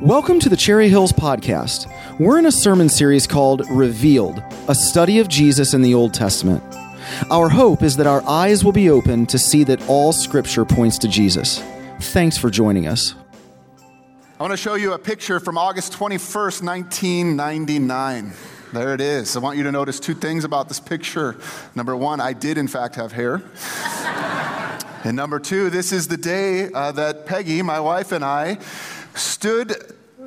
Welcome to the Cherry Hills Podcast. We're in a sermon series called Revealed, a study of Jesus in the Old Testament. Our hope is that our eyes will be open to see that all Scripture points to Jesus. Thanks for joining us. I want to show you a picture from August 21st, 1999. There it is. I want you to notice two things about this picture. Number one, I did, in fact, have hair. and number two, this is the day uh, that Peggy, my wife, and I stood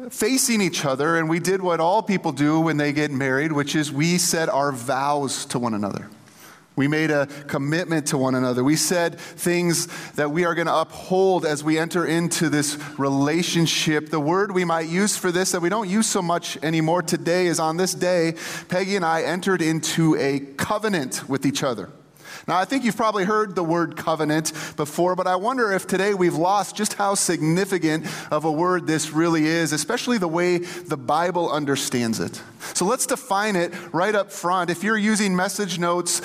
facing each other and we did what all people do when they get married, which is we said our vows to one another. We made a commitment to one another. We said things that we are going to uphold as we enter into this relationship. The word we might use for this that we don't use so much anymore today is on this day, Peggy and I entered into a covenant with each other. Now, I think you've probably heard the word covenant before, but I wonder if today we've lost just how significant of a word this really is, especially the way the Bible understands it. So let's define it right up front. If you're using message notes,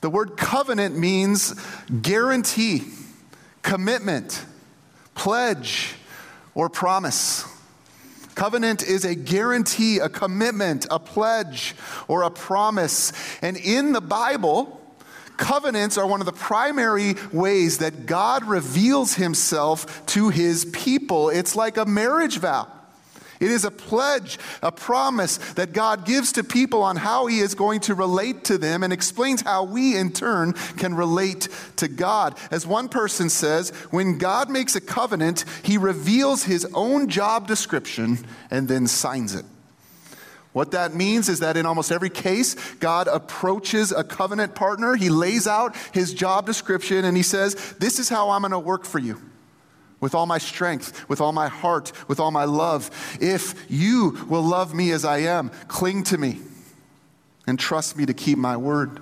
the word covenant means guarantee, commitment, pledge, or promise. Covenant is a guarantee, a commitment, a pledge, or a promise. And in the Bible, covenants are one of the primary ways that God reveals himself to his people. It's like a marriage vow. It is a pledge, a promise that God gives to people on how He is going to relate to them and explains how we, in turn, can relate to God. As one person says, when God makes a covenant, He reveals His own job description and then signs it. What that means is that in almost every case, God approaches a covenant partner. He lays out his job description and he says, This is how I'm going to work for you with all my strength, with all my heart, with all my love. If you will love me as I am, cling to me and trust me to keep my word.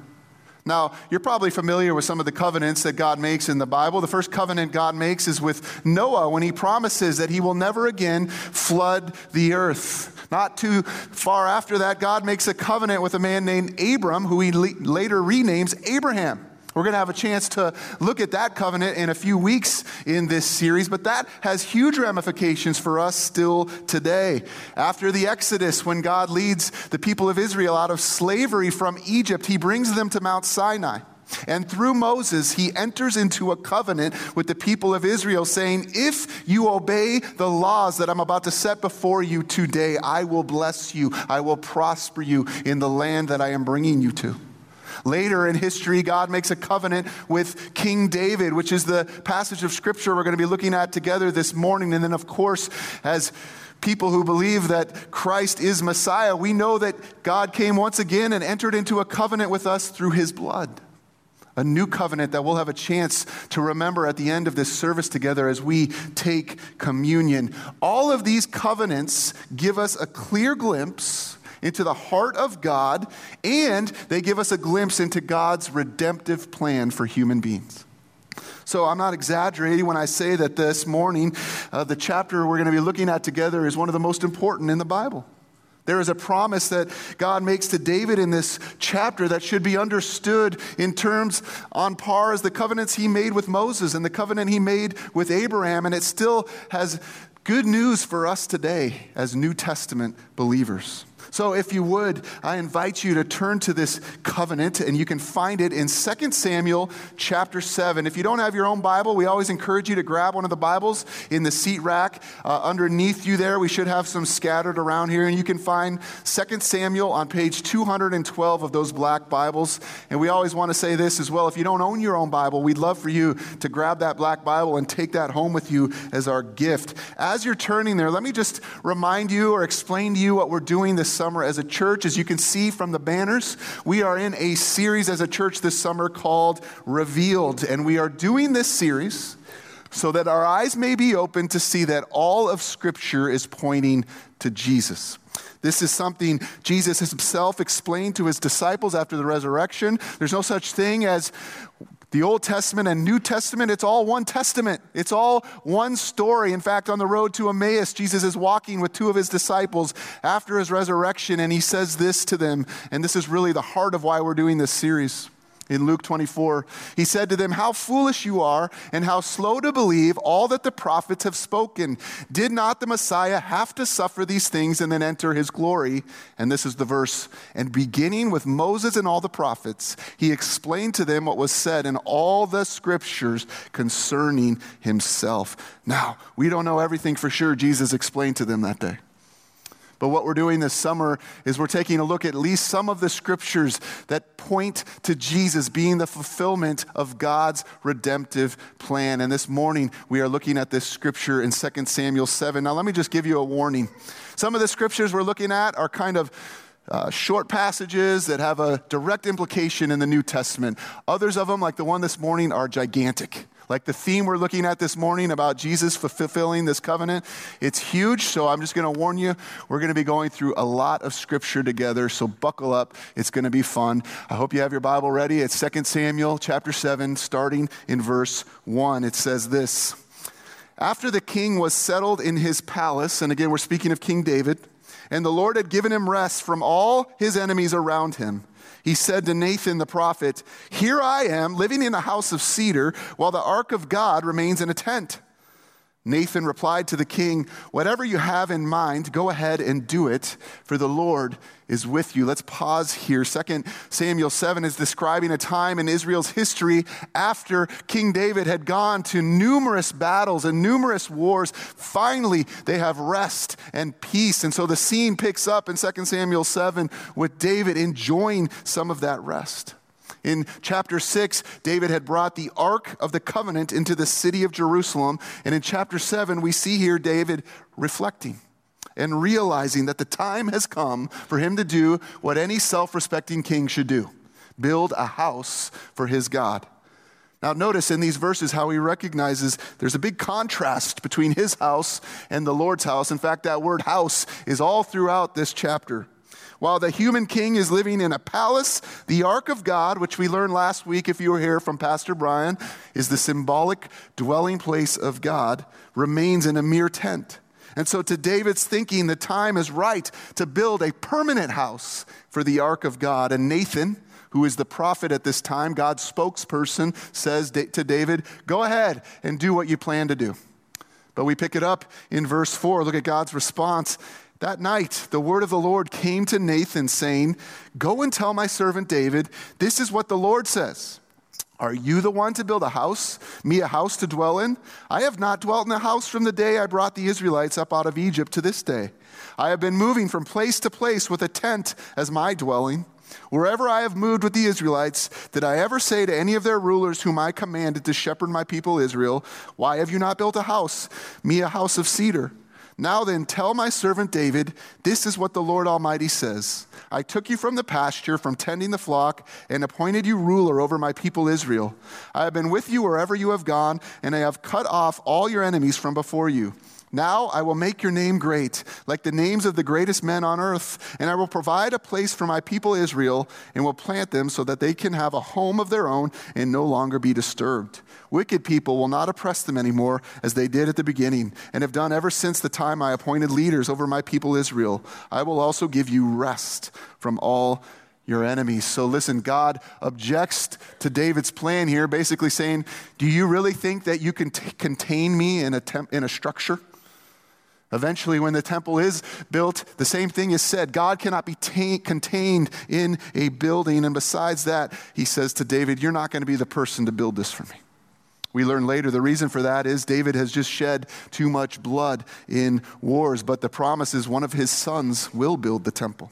Now, you're probably familiar with some of the covenants that God makes in the Bible. The first covenant God makes is with Noah when he promises that he will never again flood the earth. Not too far after that, God makes a covenant with a man named Abram, who he later renames Abraham. We're going to have a chance to look at that covenant in a few weeks in this series, but that has huge ramifications for us still today. After the Exodus, when God leads the people of Israel out of slavery from Egypt, he brings them to Mount Sinai. And through Moses, he enters into a covenant with the people of Israel, saying, If you obey the laws that I'm about to set before you today, I will bless you. I will prosper you in the land that I am bringing you to. Later in history, God makes a covenant with King David, which is the passage of scripture we're going to be looking at together this morning. And then, of course, as people who believe that Christ is Messiah, we know that God came once again and entered into a covenant with us through his blood. A new covenant that we'll have a chance to remember at the end of this service together as we take communion. All of these covenants give us a clear glimpse into the heart of God, and they give us a glimpse into God's redemptive plan for human beings. So I'm not exaggerating when I say that this morning, uh, the chapter we're going to be looking at together is one of the most important in the Bible. There is a promise that God makes to David in this chapter that should be understood in terms on par as the covenants he made with Moses and the covenant he made with Abraham. And it still has good news for us today as New Testament believers. So, if you would, I invite you to turn to this covenant, and you can find it in 2 Samuel chapter 7. If you don't have your own Bible, we always encourage you to grab one of the Bibles in the seat rack uh, underneath you there. We should have some scattered around here, and you can find 2 Samuel on page 212 of those black Bibles. And we always want to say this as well if you don't own your own Bible, we'd love for you to grab that black Bible and take that home with you as our gift. As you're turning there, let me just remind you or explain to you what we're doing this summer as a church. As you can see from the banners, we are in a series as a church this summer called Revealed. And we are doing this series so that our eyes may be open to see that all of Scripture is pointing to Jesus. This is something Jesus himself explained to his disciples after the resurrection. There's no such thing as the Old Testament and New Testament, it's all one testament. It's all one story. In fact, on the road to Emmaus, Jesus is walking with two of his disciples after his resurrection, and he says this to them. And this is really the heart of why we're doing this series. In Luke 24. He said to them, How foolish you are, and how slow to believe all that the prophets have spoken. Did not the Messiah have to suffer these things and then enter his glory? And this is the verse. And beginning with Moses and all the prophets, he explained to them what was said in all the scriptures concerning himself. Now, we don't know everything for sure Jesus explained to them that day. But what we're doing this summer is we're taking a look at least some of the scriptures that point to Jesus being the fulfillment of God's redemptive plan. And this morning we are looking at this scripture in 2 Samuel 7. Now, let me just give you a warning. Some of the scriptures we're looking at are kind of uh, short passages that have a direct implication in the New Testament. Others of them, like the one this morning, are gigantic. Like the theme we're looking at this morning about Jesus fulfilling this covenant, it's huge. So I'm just going to warn you, we're going to be going through a lot of scripture together. So buckle up. It's going to be fun. I hope you have your Bible ready. It's 2 Samuel chapter 7, starting in verse 1. It says this After the king was settled in his palace, and again, we're speaking of King David, and the Lord had given him rest from all his enemies around him he said to Nathan the prophet, Here I am living in a house of cedar while the ark of God remains in a tent. Nathan replied to the king, Whatever you have in mind, go ahead and do it, for the Lord is with you. Let's pause here. Second Samuel 7 is describing a time in Israel's history after King David had gone to numerous battles and numerous wars. Finally, they have rest and peace. And so the scene picks up in 2 Samuel 7 with David enjoying some of that rest. In chapter 6, David had brought the Ark of the Covenant into the city of Jerusalem. And in chapter 7, we see here David reflecting and realizing that the time has come for him to do what any self respecting king should do build a house for his God. Now, notice in these verses how he recognizes there's a big contrast between his house and the Lord's house. In fact, that word house is all throughout this chapter. While the human king is living in a palace, the ark of God, which we learned last week if you were here from Pastor Brian, is the symbolic dwelling place of God, remains in a mere tent. And so, to David's thinking, the time is right to build a permanent house for the ark of God. And Nathan, who is the prophet at this time, God's spokesperson, says to David, Go ahead and do what you plan to do. But we pick it up in verse 4. Look at God's response. That night, the word of the Lord came to Nathan, saying, Go and tell my servant David, this is what the Lord says. Are you the one to build a house, me a house to dwell in? I have not dwelt in a house from the day I brought the Israelites up out of Egypt to this day. I have been moving from place to place with a tent as my dwelling. Wherever I have moved with the Israelites, did I ever say to any of their rulers whom I commanded to shepherd my people Israel, Why have you not built a house, me a house of cedar? Now then, tell my servant David, this is what the Lord Almighty says I took you from the pasture, from tending the flock, and appointed you ruler over my people Israel. I have been with you wherever you have gone, and I have cut off all your enemies from before you. Now I will make your name great, like the names of the greatest men on earth, and I will provide a place for my people Israel, and will plant them so that they can have a home of their own and no longer be disturbed. Wicked people will not oppress them anymore as they did at the beginning, and have done ever since the time I appointed leaders over my people Israel. I will also give you rest from all your enemies. So listen, God objects to David's plan here, basically saying, Do you really think that you can t- contain me in a, temp- in a structure? Eventually, when the temple is built, the same thing is said. God cannot be t- contained in a building. And besides that, he says to David, You're not going to be the person to build this for me. We learn later the reason for that is David has just shed too much blood in wars, but the promise is one of his sons will build the temple.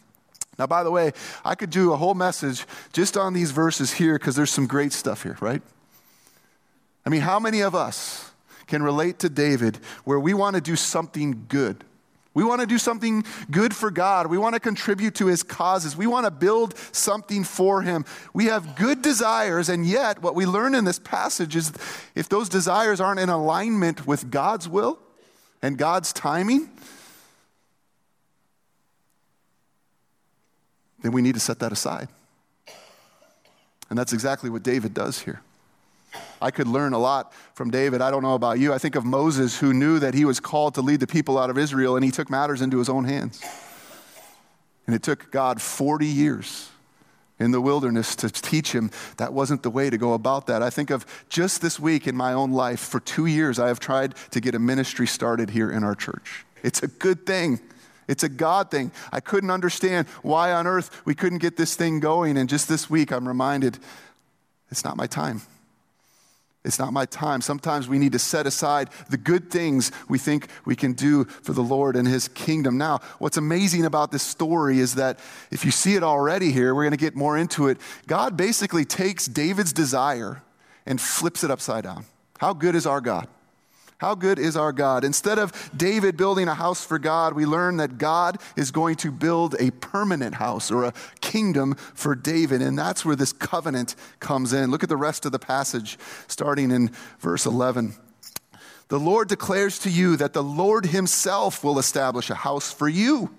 Now, by the way, I could do a whole message just on these verses here because there's some great stuff here, right? I mean, how many of us can relate to David where we want to do something good. We want to do something good for God. We want to contribute to his causes. We want to build something for him. We have good desires, and yet, what we learn in this passage is if those desires aren't in alignment with God's will and God's timing, then we need to set that aside. And that's exactly what David does here. I could learn a lot from David. I don't know about you. I think of Moses, who knew that he was called to lead the people out of Israel, and he took matters into his own hands. And it took God 40 years in the wilderness to teach him that wasn't the way to go about that. I think of just this week in my own life, for two years, I have tried to get a ministry started here in our church. It's a good thing. It's a God thing. I couldn't understand why on earth we couldn't get this thing going. And just this week, I'm reminded it's not my time. It's not my time. Sometimes we need to set aside the good things we think we can do for the Lord and His kingdom. Now, what's amazing about this story is that if you see it already here, we're going to get more into it. God basically takes David's desire and flips it upside down. How good is our God? How good is our God? Instead of David building a house for God, we learn that God is going to build a permanent house or a kingdom for David. And that's where this covenant comes in. Look at the rest of the passage, starting in verse 11. The Lord declares to you that the Lord Himself will establish a house for you.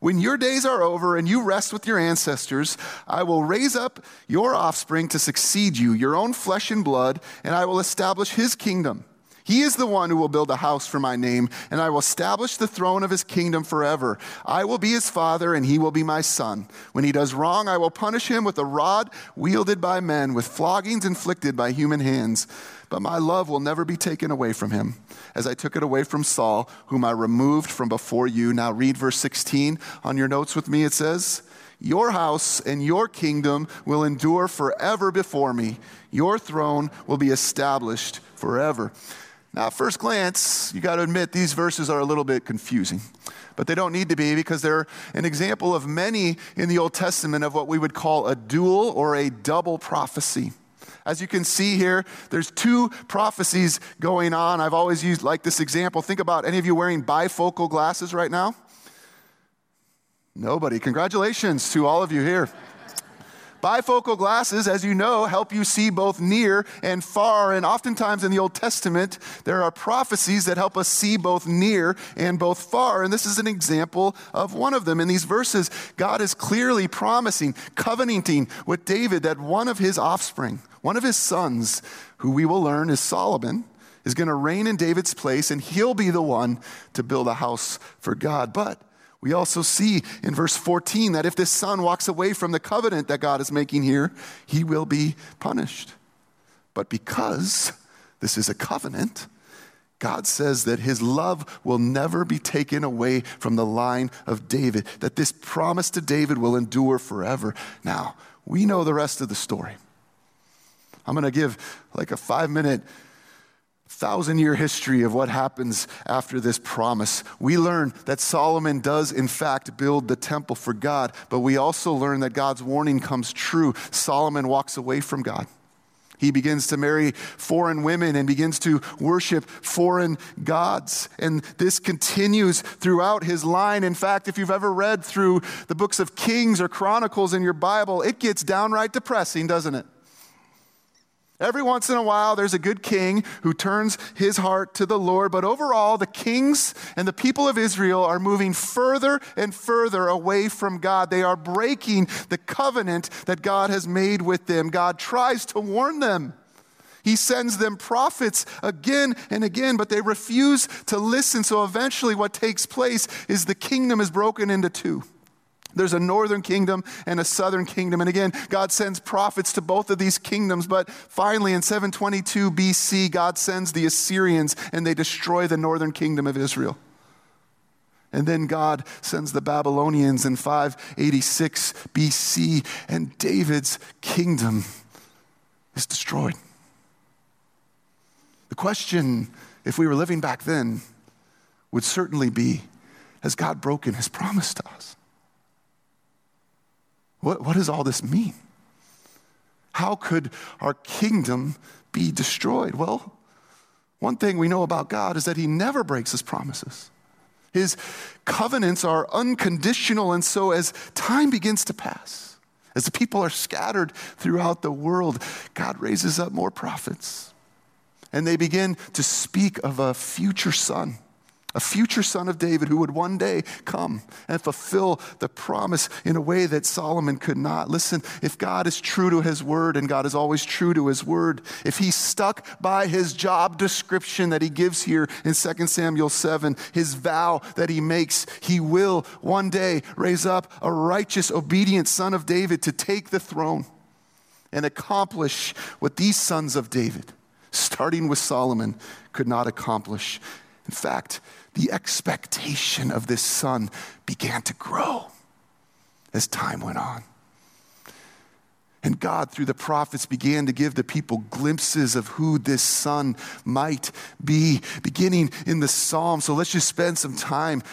When your days are over and you rest with your ancestors, I will raise up your offspring to succeed you, your own flesh and blood, and I will establish His kingdom. He is the one who will build a house for my name, and I will establish the throne of his kingdom forever. I will be his father, and he will be my son. When he does wrong, I will punish him with a rod wielded by men, with floggings inflicted by human hands. But my love will never be taken away from him, as I took it away from Saul, whom I removed from before you. Now read verse 16 on your notes with me. It says, Your house and your kingdom will endure forever before me. Your throne will be established forever. Now, at first glance, you got to admit these verses are a little bit confusing, but they don't need to be because they're an example of many in the Old Testament of what we would call a dual or a double prophecy. As you can see here, there's two prophecies going on. I've always used like this example. Think about any of you wearing bifocal glasses right now? Nobody. Congratulations to all of you here. Bifocal glasses, as you know, help you see both near and far. And oftentimes in the Old Testament, there are prophecies that help us see both near and both far. And this is an example of one of them. In these verses, God is clearly promising, covenanting with David that one of his offspring, one of his sons, who we will learn is Solomon, is going to reign in David's place, and he'll be the one to build a house for God. But we also see in verse 14 that if this son walks away from the covenant that God is making here, he will be punished. But because this is a covenant, God says that his love will never be taken away from the line of David, that this promise to David will endure forever. Now, we know the rest of the story. I'm going to give like a five minute thousand year history of what happens after this promise. We learn that Solomon does, in fact, build the temple for God, but we also learn that God's warning comes true. Solomon walks away from God. He begins to marry foreign women and begins to worship foreign gods. And this continues throughout his line. In fact, if you've ever read through the books of Kings or Chronicles in your Bible, it gets downright depressing, doesn't it? Every once in a while, there's a good king who turns his heart to the Lord, but overall, the kings and the people of Israel are moving further and further away from God. They are breaking the covenant that God has made with them. God tries to warn them. He sends them prophets again and again, but they refuse to listen. So eventually, what takes place is the kingdom is broken into two. There's a northern kingdom and a southern kingdom. And again, God sends prophets to both of these kingdoms. But finally, in 722 BC, God sends the Assyrians and they destroy the northern kingdom of Israel. And then God sends the Babylonians in 586 BC, and David's kingdom is destroyed. The question, if we were living back then, would certainly be Has God broken his promise to us? What, what does all this mean? How could our kingdom be destroyed? Well, one thing we know about God is that He never breaks His promises. His covenants are unconditional, and so as time begins to pass, as the people are scattered throughout the world, God raises up more prophets. And they begin to speak of a future son a future son of David who would one day come and fulfill the promise in a way that Solomon could not. Listen, if God is true to his word, and God is always true to his word, if he stuck by his job description that he gives here in 2 Samuel 7, his vow that he makes, he will one day raise up a righteous, obedient son of David to take the throne and accomplish what these sons of David, starting with Solomon, could not accomplish. In fact, the expectation of this son began to grow as time went on. And God, through the prophets, began to give the people glimpses of who this son might be, beginning in the psalm. So let's just spend some time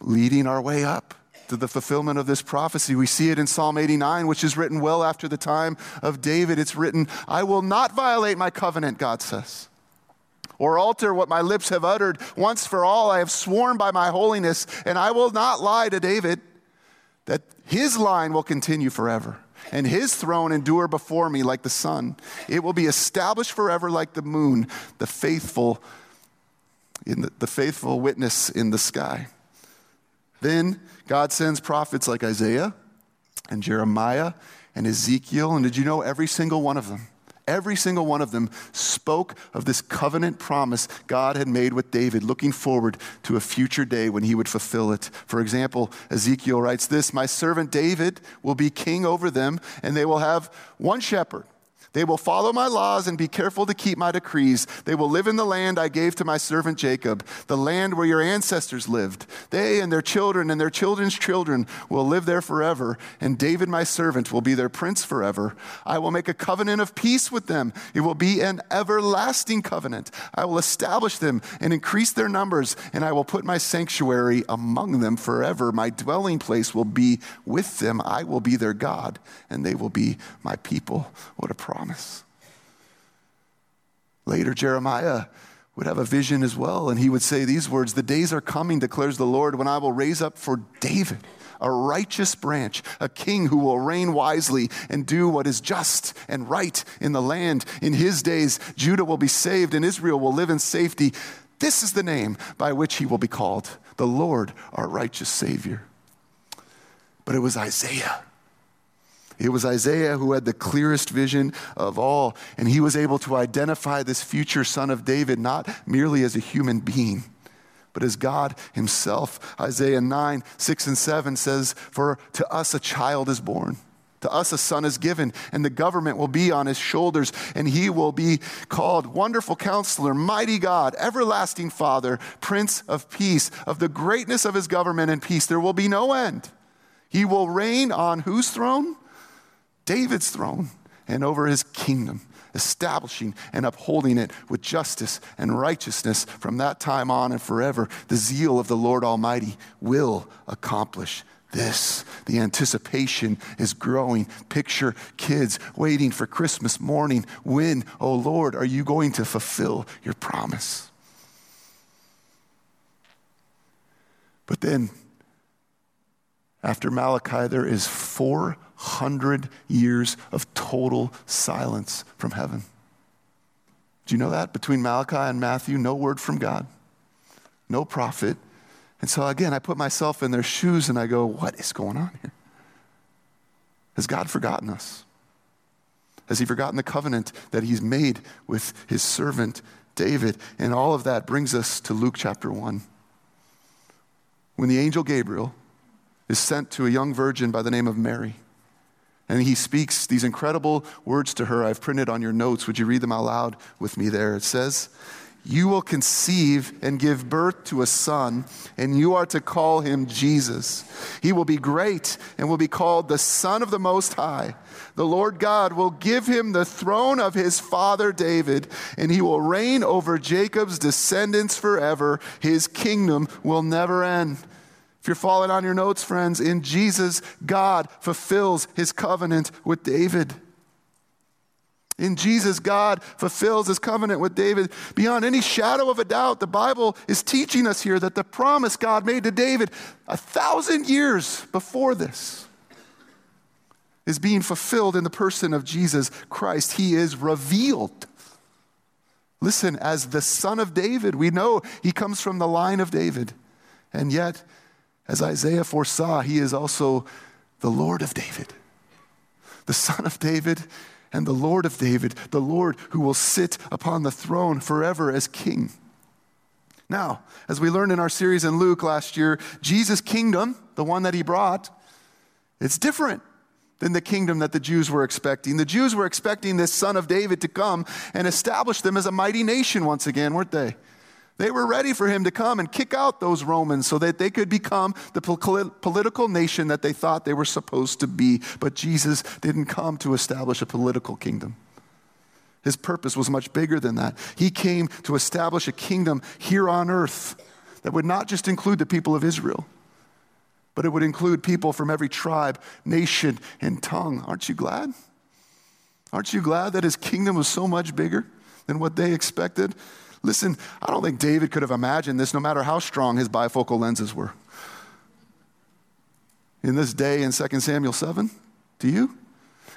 leading our way up to the fulfillment of this prophecy. We see it in Psalm 89, which is written well after the time of David. It's written, I will not violate my covenant, God says or alter what my lips have uttered. Once for all, I have sworn by my holiness, and I will not lie to David, that his line will continue forever, and his throne endure before me like the sun. It will be established forever like the moon, the faithful, in the, the faithful witness in the sky. Then God sends prophets like Isaiah and Jeremiah and Ezekiel, and did you know every single one of them? Every single one of them spoke of this covenant promise God had made with David, looking forward to a future day when he would fulfill it. For example, Ezekiel writes this My servant David will be king over them, and they will have one shepherd they will follow my laws and be careful to keep my decrees. They will live in the land I gave to my servant Jacob, the land where your ancestors lived. They and their children and their children's children will live there forever, and David, my servant, will be their prince forever. I will make a covenant of peace with them. It will be an everlasting covenant. I will establish them and increase their numbers, and I will put my sanctuary among them forever. My dwelling place will be with them. I will be their God, and they will be my people. What a promise promise. Later, Jeremiah would have a vision as well, and he would say these words The days are coming, declares the Lord, when I will raise up for David a righteous branch, a king who will reign wisely and do what is just and right in the land. In his days, Judah will be saved and Israel will live in safety. This is the name by which he will be called the Lord, our righteous Savior. But it was Isaiah it was Isaiah who had the clearest vision of all, and he was able to identify this future son of David not merely as a human being, but as God himself. Isaiah 9, 6 and 7 says, For to us a child is born. To us a son is given, and the government will be on his shoulders, and he will be called Wonderful Counselor, Mighty God, Everlasting Father, Prince of Peace. Of the greatness of his government and peace, there will be no end. He will reign on whose throne? David's throne and over his kingdom, establishing and upholding it with justice and righteousness from that time on and forever. The zeal of the Lord Almighty will accomplish this. The anticipation is growing. Picture kids waiting for Christmas morning. When, oh Lord, are you going to fulfill your promise? But then, after Malachi, there is 400 years of total silence from heaven. Do you know that? Between Malachi and Matthew, no word from God, no prophet. And so again, I put myself in their shoes and I go, what is going on here? Has God forgotten us? Has he forgotten the covenant that he's made with his servant David? And all of that brings us to Luke chapter 1. When the angel Gabriel is sent to a young virgin by the name of Mary. And he speaks these incredible words to her. I've printed on your notes. Would you read them out loud with me there? It says, You will conceive and give birth to a son, and you are to call him Jesus. He will be great and will be called the Son of the Most High. The Lord God will give him the throne of his father David, and he will reign over Jacob's descendants forever. His kingdom will never end. You're falling on your notes, friends, in Jesus, God fulfills his covenant with David. In Jesus, God fulfills his covenant with David. Beyond any shadow of a doubt, the Bible is teaching us here that the promise God made to David a thousand years before this is being fulfilled in the person of Jesus Christ. He is revealed Listen, as the son of David, we know he comes from the line of David. And yet, as Isaiah foresaw, he is also the Lord of David, the son of David and the Lord of David, the Lord who will sit upon the throne forever as king. Now, as we learned in our series in Luke last year, Jesus' kingdom, the one that he brought, it's different than the kingdom that the Jews were expecting. The Jews were expecting this son of David to come and establish them as a mighty nation once again, weren't they? They were ready for him to come and kick out those Romans so that they could become the political nation that they thought they were supposed to be. But Jesus didn't come to establish a political kingdom. His purpose was much bigger than that. He came to establish a kingdom here on earth that would not just include the people of Israel, but it would include people from every tribe, nation, and tongue. Aren't you glad? Aren't you glad that his kingdom was so much bigger than what they expected? Listen, I don't think David could have imagined this no matter how strong his bifocal lenses were. In this day in 2 Samuel 7, do you?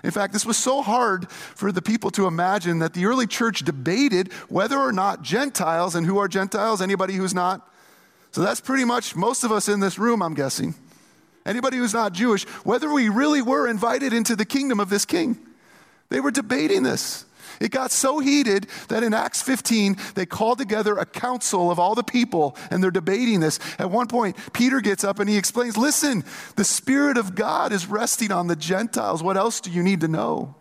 In fact, this was so hard for the people to imagine that the early church debated whether or not Gentiles, and who are Gentiles? Anybody who's not? So that's pretty much most of us in this room, I'm guessing. Anybody who's not Jewish, whether we really were invited into the kingdom of this king. They were debating this. It got so heated that in Acts 15, they called together a council of all the people and they're debating this. At one point, Peter gets up and he explains Listen, the Spirit of God is resting on the Gentiles. What else do you need to know?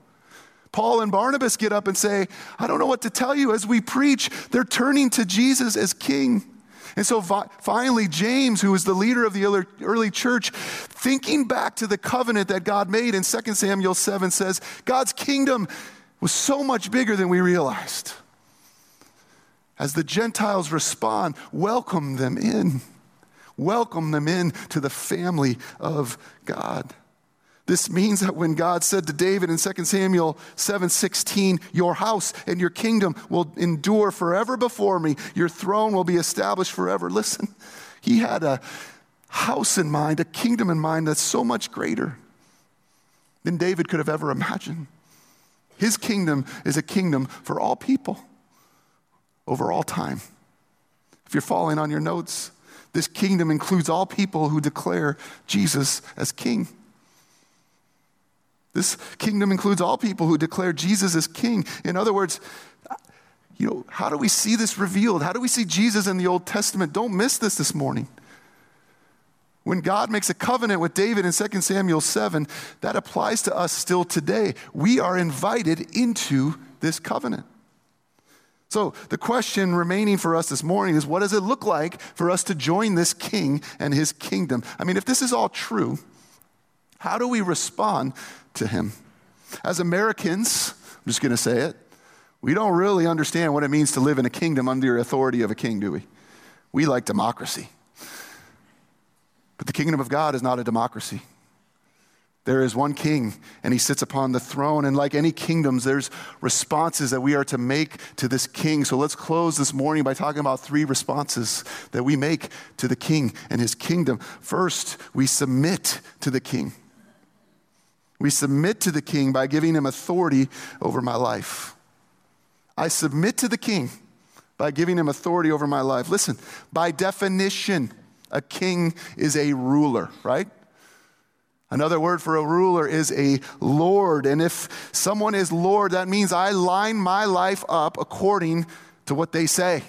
Paul and Barnabas get up and say, I don't know what to tell you. As we preach, they're turning to Jesus as king. And so finally, James, who was the leader of the early church, thinking back to the covenant that God made in 2 Samuel 7, says, God's kingdom was so much bigger than we realized. As the Gentiles respond, welcome them in. Welcome them in to the family of God. This means that when God said to David in 2 Samuel 7:16, "Your house and your kingdom will endure forever before me. Your throne will be established forever." Listen, he had a house in mind, a kingdom in mind that's so much greater than David could have ever imagined. His kingdom is a kingdom for all people over all time. If you're following on your notes, this kingdom includes all people who declare Jesus as king. This kingdom includes all people who declare Jesus as king. In other words, you know, how do we see this revealed? How do we see Jesus in the Old Testament? Don't miss this this morning. When God makes a covenant with David in 2 Samuel 7, that applies to us still today. We are invited into this covenant. So, the question remaining for us this morning is what does it look like for us to join this king and his kingdom? I mean, if this is all true, how do we respond to him? As Americans, I'm just going to say it, we don't really understand what it means to live in a kingdom under the authority of a king, do we? We like democracy. But the kingdom of God is not a democracy. There is one king, and he sits upon the throne. And like any kingdoms, there's responses that we are to make to this king. So let's close this morning by talking about three responses that we make to the king and his kingdom. First, we submit to the king. We submit to the king by giving him authority over my life. I submit to the king by giving him authority over my life. Listen, by definition, a king is a ruler, right? Another word for a ruler is a lord. And if someone is lord, that means I line my life up according to what they say.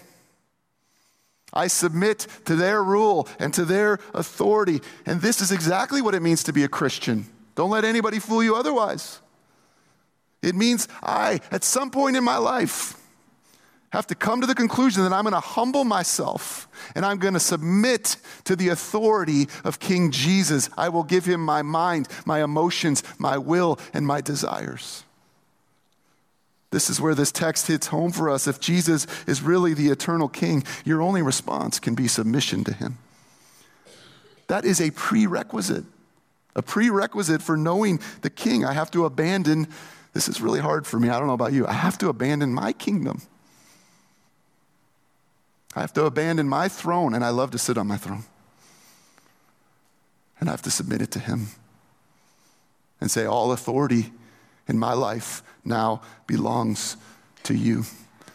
I submit to their rule and to their authority. And this is exactly what it means to be a Christian. Don't let anybody fool you otherwise. It means I, at some point in my life, have to come to the conclusion that I'm going to humble myself and I'm going to submit to the authority of King Jesus. I will give him my mind, my emotions, my will, and my desires. This is where this text hits home for us. If Jesus is really the eternal King, your only response can be submission to him. That is a prerequisite, a prerequisite for knowing the King. I have to abandon, this is really hard for me. I don't know about you. I have to abandon my kingdom I have to abandon my throne, and I love to sit on my throne. And I have to submit it to Him and say, All authority in my life now belongs to you.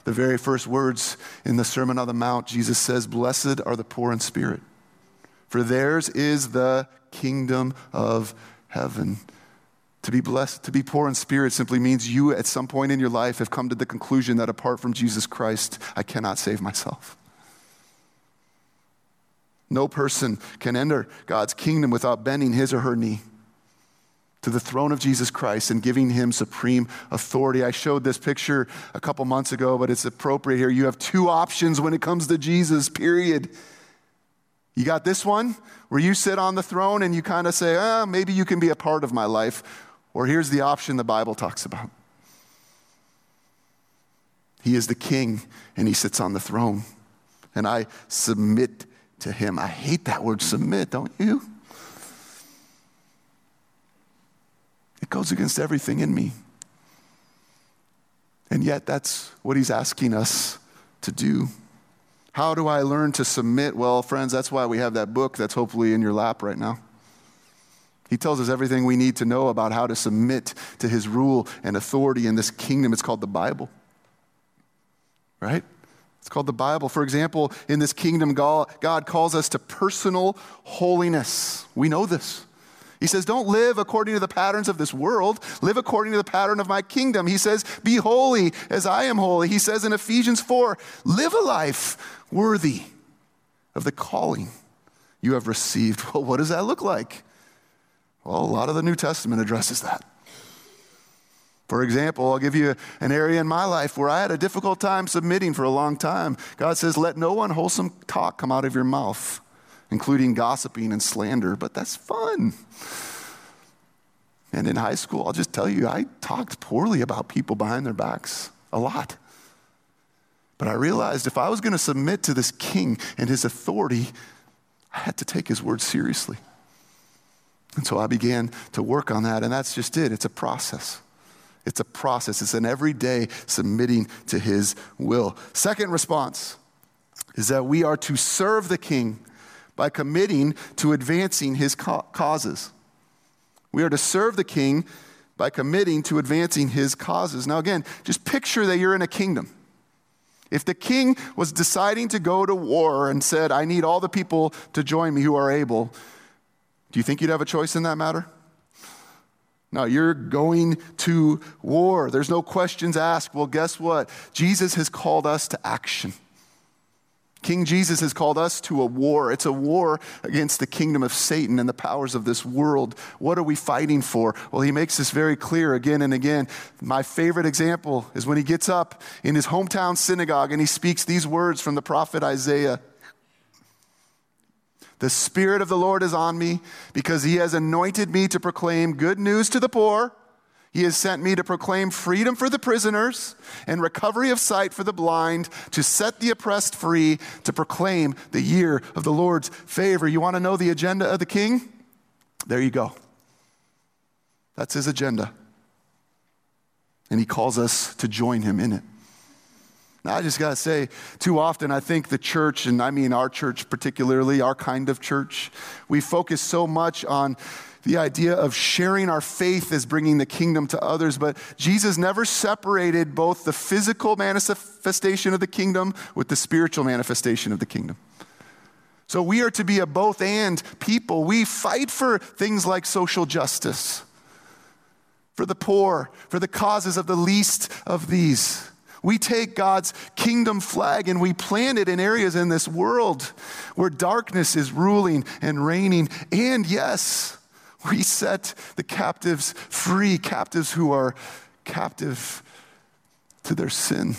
the very first words in the Sermon on the Mount, Jesus says, Blessed are the poor in spirit, for theirs is the kingdom of heaven. To be blessed, to be poor in spirit simply means you at some point in your life have come to the conclusion that apart from Jesus Christ, I cannot save myself. No person can enter God's kingdom without bending his or her knee to the throne of Jesus Christ and giving him supreme authority. I showed this picture a couple months ago, but it's appropriate here. You have two options when it comes to Jesus, period. You got this one where you sit on the throne and you kind of say, ah, maybe you can be a part of my life. Or here's the option the Bible talks about He is the king and he sits on the throne. And I submit to him. I hate that word submit, don't you? It goes against everything in me. And yet, that's what he's asking us to do. How do I learn to submit? Well, friends, that's why we have that book that's hopefully in your lap right now. He tells us everything we need to know about how to submit to his rule and authority in this kingdom. It's called the Bible. Right? It's called the Bible. For example, in this kingdom, God calls us to personal holiness. We know this. He says, Don't live according to the patterns of this world. Live according to the pattern of my kingdom. He says, Be holy as I am holy. He says in Ephesians 4, Live a life worthy of the calling you have received. Well, what does that look like? Well, a lot of the New Testament addresses that. For example, I'll give you an area in my life where I had a difficult time submitting for a long time. God says, Let no unwholesome talk come out of your mouth including gossiping and slander, but that's fun. And in high school, I'll just tell you, I talked poorly about people behind their backs a lot. But I realized if I was going to submit to this king and his authority, I had to take his word seriously. And so I began to work on that, and that's just it. It's a process. It's a process. It's an everyday submitting to his will. Second response is that we are to serve the king by committing to advancing his causes. We are to serve the king by committing to advancing his causes. Now, again, just picture that you're in a kingdom. If the king was deciding to go to war and said, I need all the people to join me who are able, do you think you'd have a choice in that matter? No, you're going to war. There's no questions asked. Well, guess what? Jesus has called us to action. King Jesus has called us to a war. It's a war against the kingdom of Satan and the powers of this world. What are we fighting for? Well, he makes this very clear again and again. My favorite example is when he gets up in his hometown synagogue and he speaks these words from the prophet Isaiah. The Spirit of the Lord is on me because he has anointed me to proclaim good news to the poor. He has sent me to proclaim freedom for the prisoners and recovery of sight for the blind, to set the oppressed free, to proclaim the year of the Lord's favor. You want to know the agenda of the king? There you go. That's his agenda. And he calls us to join him in it. I just got to say, too often I think the church, and I mean our church particularly, our kind of church, we focus so much on the idea of sharing our faith as bringing the kingdom to others, but Jesus never separated both the physical manifestation of the kingdom with the spiritual manifestation of the kingdom. So we are to be a both and people. We fight for things like social justice, for the poor, for the causes of the least of these. We take God's kingdom flag and we plant it in areas in this world where darkness is ruling and reigning. And yes, we set the captives free, captives who are captive to their sin.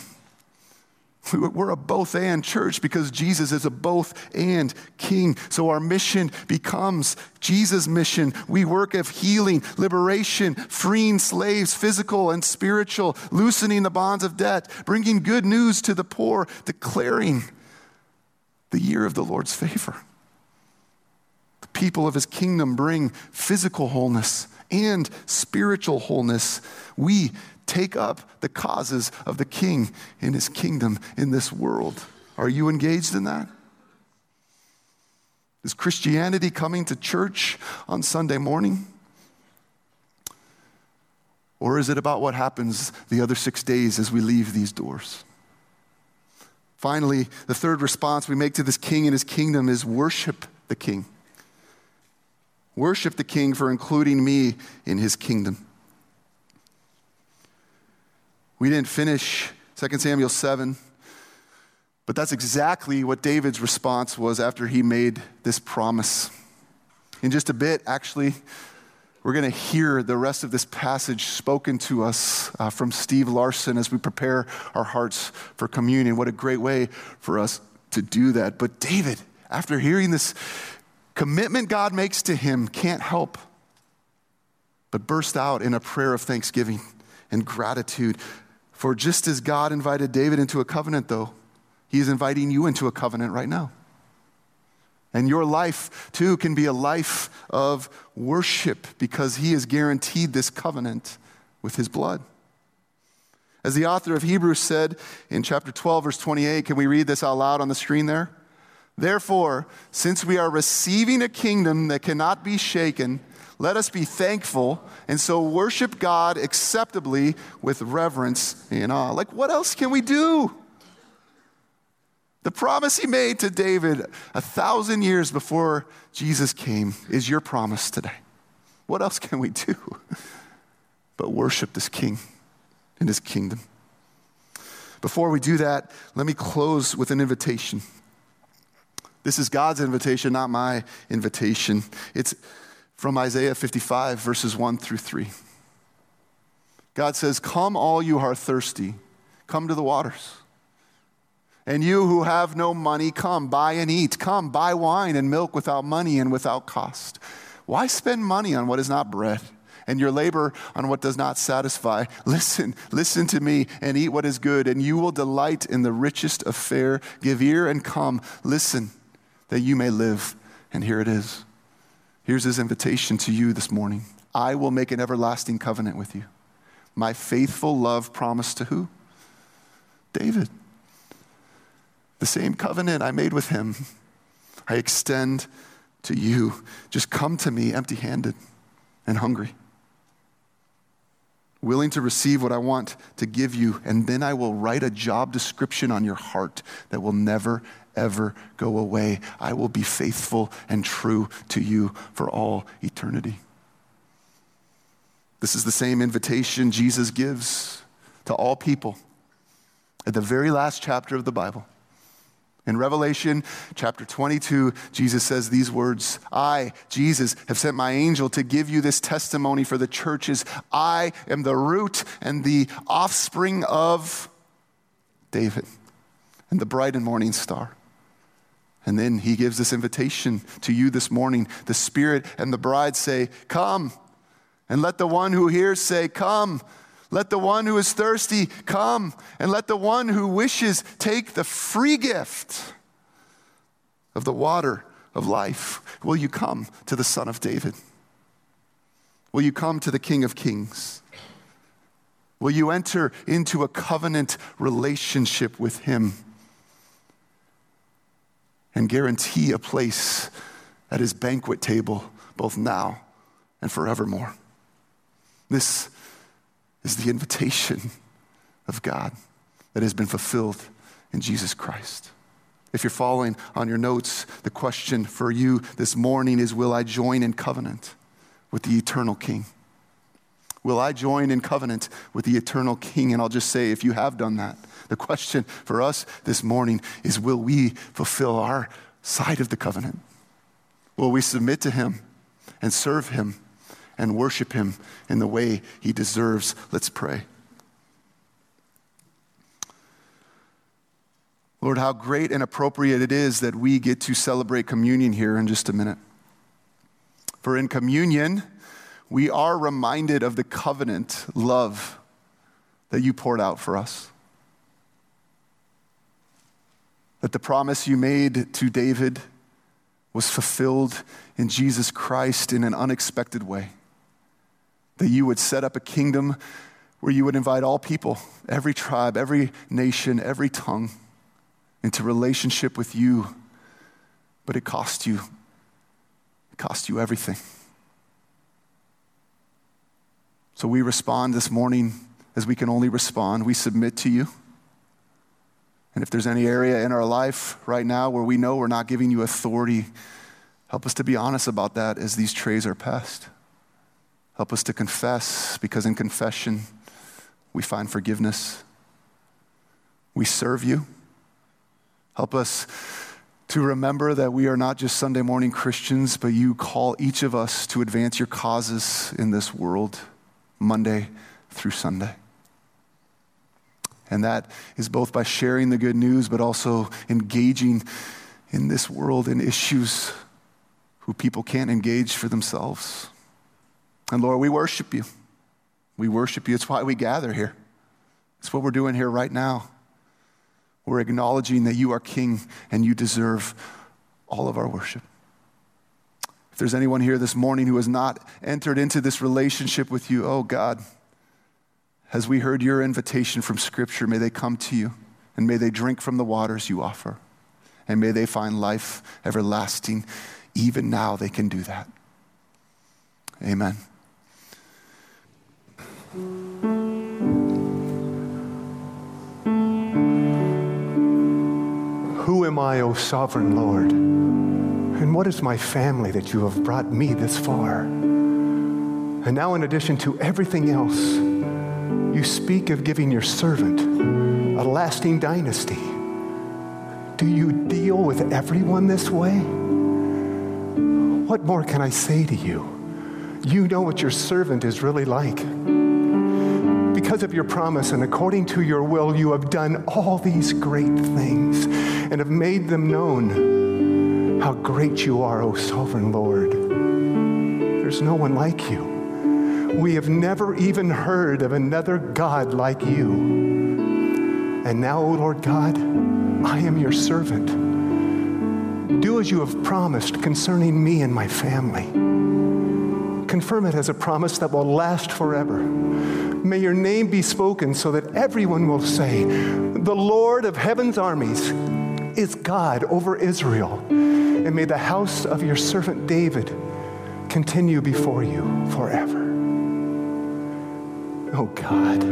We're a both and church because Jesus is a both and king. So our mission becomes Jesus' mission. We work of healing, liberation, freeing slaves, physical and spiritual, loosening the bonds of debt, bringing good news to the poor, declaring the year of the Lord's favor The people of his kingdom bring physical wholeness and spiritual wholeness. We take up the causes of the king in his kingdom in this world. Are you engaged in that? Is Christianity coming to church on Sunday morning? Or is it about what happens the other six days as we leave these doors? Finally, the third response we make to this king and his kingdom is worship the king. Worship the king for including me in his kingdom. We didn't finish 2 Samuel 7, but that's exactly what David's response was after he made this promise. In just a bit, actually, we're going to hear the rest of this passage spoken to us uh, from Steve Larson as we prepare our hearts for communion. What a great way for us to do that. But David, after hearing this commitment God makes to him, can't help but burst out in a prayer of thanksgiving and gratitude. For just as God invited David into a covenant, though, he is inviting you into a covenant right now. And your life, too, can be a life of worship because he has guaranteed this covenant with his blood. As the author of Hebrews said in chapter 12, verse 28, can we read this out loud on the screen there? Therefore, since we are receiving a kingdom that cannot be shaken, let us be thankful and so worship God acceptably with reverence and awe. Like, what else can we do? The promise he made to David a thousand years before Jesus came is your promise today. What else can we do but worship this king and his kingdom? Before we do that, let me close with an invitation. This is God's invitation, not my invitation. It's from Isaiah 55, verses 1 through 3. God says, Come, all you who are thirsty, come to the waters. And you who have no money, come, buy and eat. Come, buy wine and milk without money and without cost. Why spend money on what is not bread? and your labor on what does not satisfy. Listen, listen to me and eat what is good, and you will delight in the richest of fare. Give ear and come. Listen, that you may live. And here it is. Here's his invitation to you this morning I will make an everlasting covenant with you. My faithful love promised to who? David. The same covenant I made with him, I extend to you. Just come to me empty handed and hungry, willing to receive what I want to give you, and then I will write a job description on your heart that will never, ever go away. I will be faithful and true to you for all eternity. This is the same invitation Jesus gives to all people at the very last chapter of the Bible. In Revelation chapter 22, Jesus says these words I, Jesus, have sent my angel to give you this testimony for the churches. I am the root and the offspring of David and the bright and morning star. And then he gives this invitation to you this morning. The Spirit and the bride say, Come. And let the one who hears say, Come. Let the one who is thirsty come, and let the one who wishes take the free gift of the water of life. Will you come to the Son of David? Will you come to the King of Kings? Will you enter into a covenant relationship with Him and guarantee a place at His banquet table both now and forevermore? This is the invitation of God that has been fulfilled in Jesus Christ. If you're following on your notes, the question for you this morning is Will I join in covenant with the eternal King? Will I join in covenant with the eternal King? And I'll just say, if you have done that, the question for us this morning is Will we fulfill our side of the covenant? Will we submit to Him and serve Him and worship him in the way he deserves. Let's pray. Lord, how great and appropriate it is that we get to celebrate communion here in just a minute. For in communion, we are reminded of the covenant love that you poured out for us. That the promise you made to David was fulfilled in Jesus Christ in an unexpected way that you would set up a kingdom where you would invite all people, every tribe, every nation, every tongue, into relationship with you. But it cost you. It cost you everything. So we respond this morning as we can only respond. We submit to you. And if there's any area in our life right now where we know we're not giving you authority, help us to be honest about that as these trays are passed. Help us to confess, because in confession, we find forgiveness. We serve you. Help us to remember that we are not just Sunday morning Christians, but you call each of us to advance your causes in this world, Monday through Sunday. And that is both by sharing the good news, but also engaging in this world in issues who people can't engage for themselves. And Lord, we worship you. We worship you. It's why we gather here. It's what we're doing here right now. We're acknowledging that you are King and you deserve all of our worship. If there's anyone here this morning who has not entered into this relationship with you, oh God, as we heard your invitation from Scripture, may they come to you and may they drink from the waters you offer. And may they find life everlasting. Even now, they can do that. Amen. Who am I, O sovereign Lord? And what is my family that you have brought me this far? And now, in addition to everything else, you speak of giving your servant a lasting dynasty. Do you deal with everyone this way? What more can I say to you? You know what your servant is really like. Because of your promise and according to your will, you have done all these great things and have made them known how great you are, O sovereign Lord. There's no one like you. We have never even heard of another God like you. And now, O Lord God, I am your servant. Do as you have promised concerning me and my family. Confirm it as a promise that will last forever. May your name be spoken so that everyone will say, The Lord of heaven's armies is God over Israel. And may the house of your servant David continue before you forever. Oh God,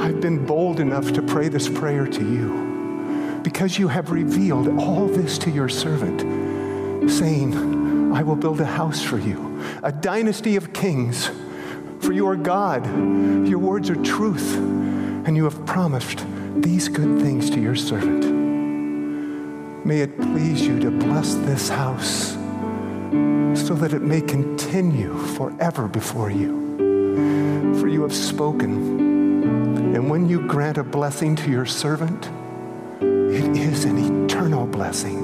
I've been bold enough to pray this prayer to you because you have revealed all this to your servant, saying, I will build a house for you, a dynasty of kings. For you are God, your words are truth, and you have promised these good things to your servant. May it please you to bless this house so that it may continue forever before you for you have spoken. And when you grant a blessing to your servant, it is an eternal blessing.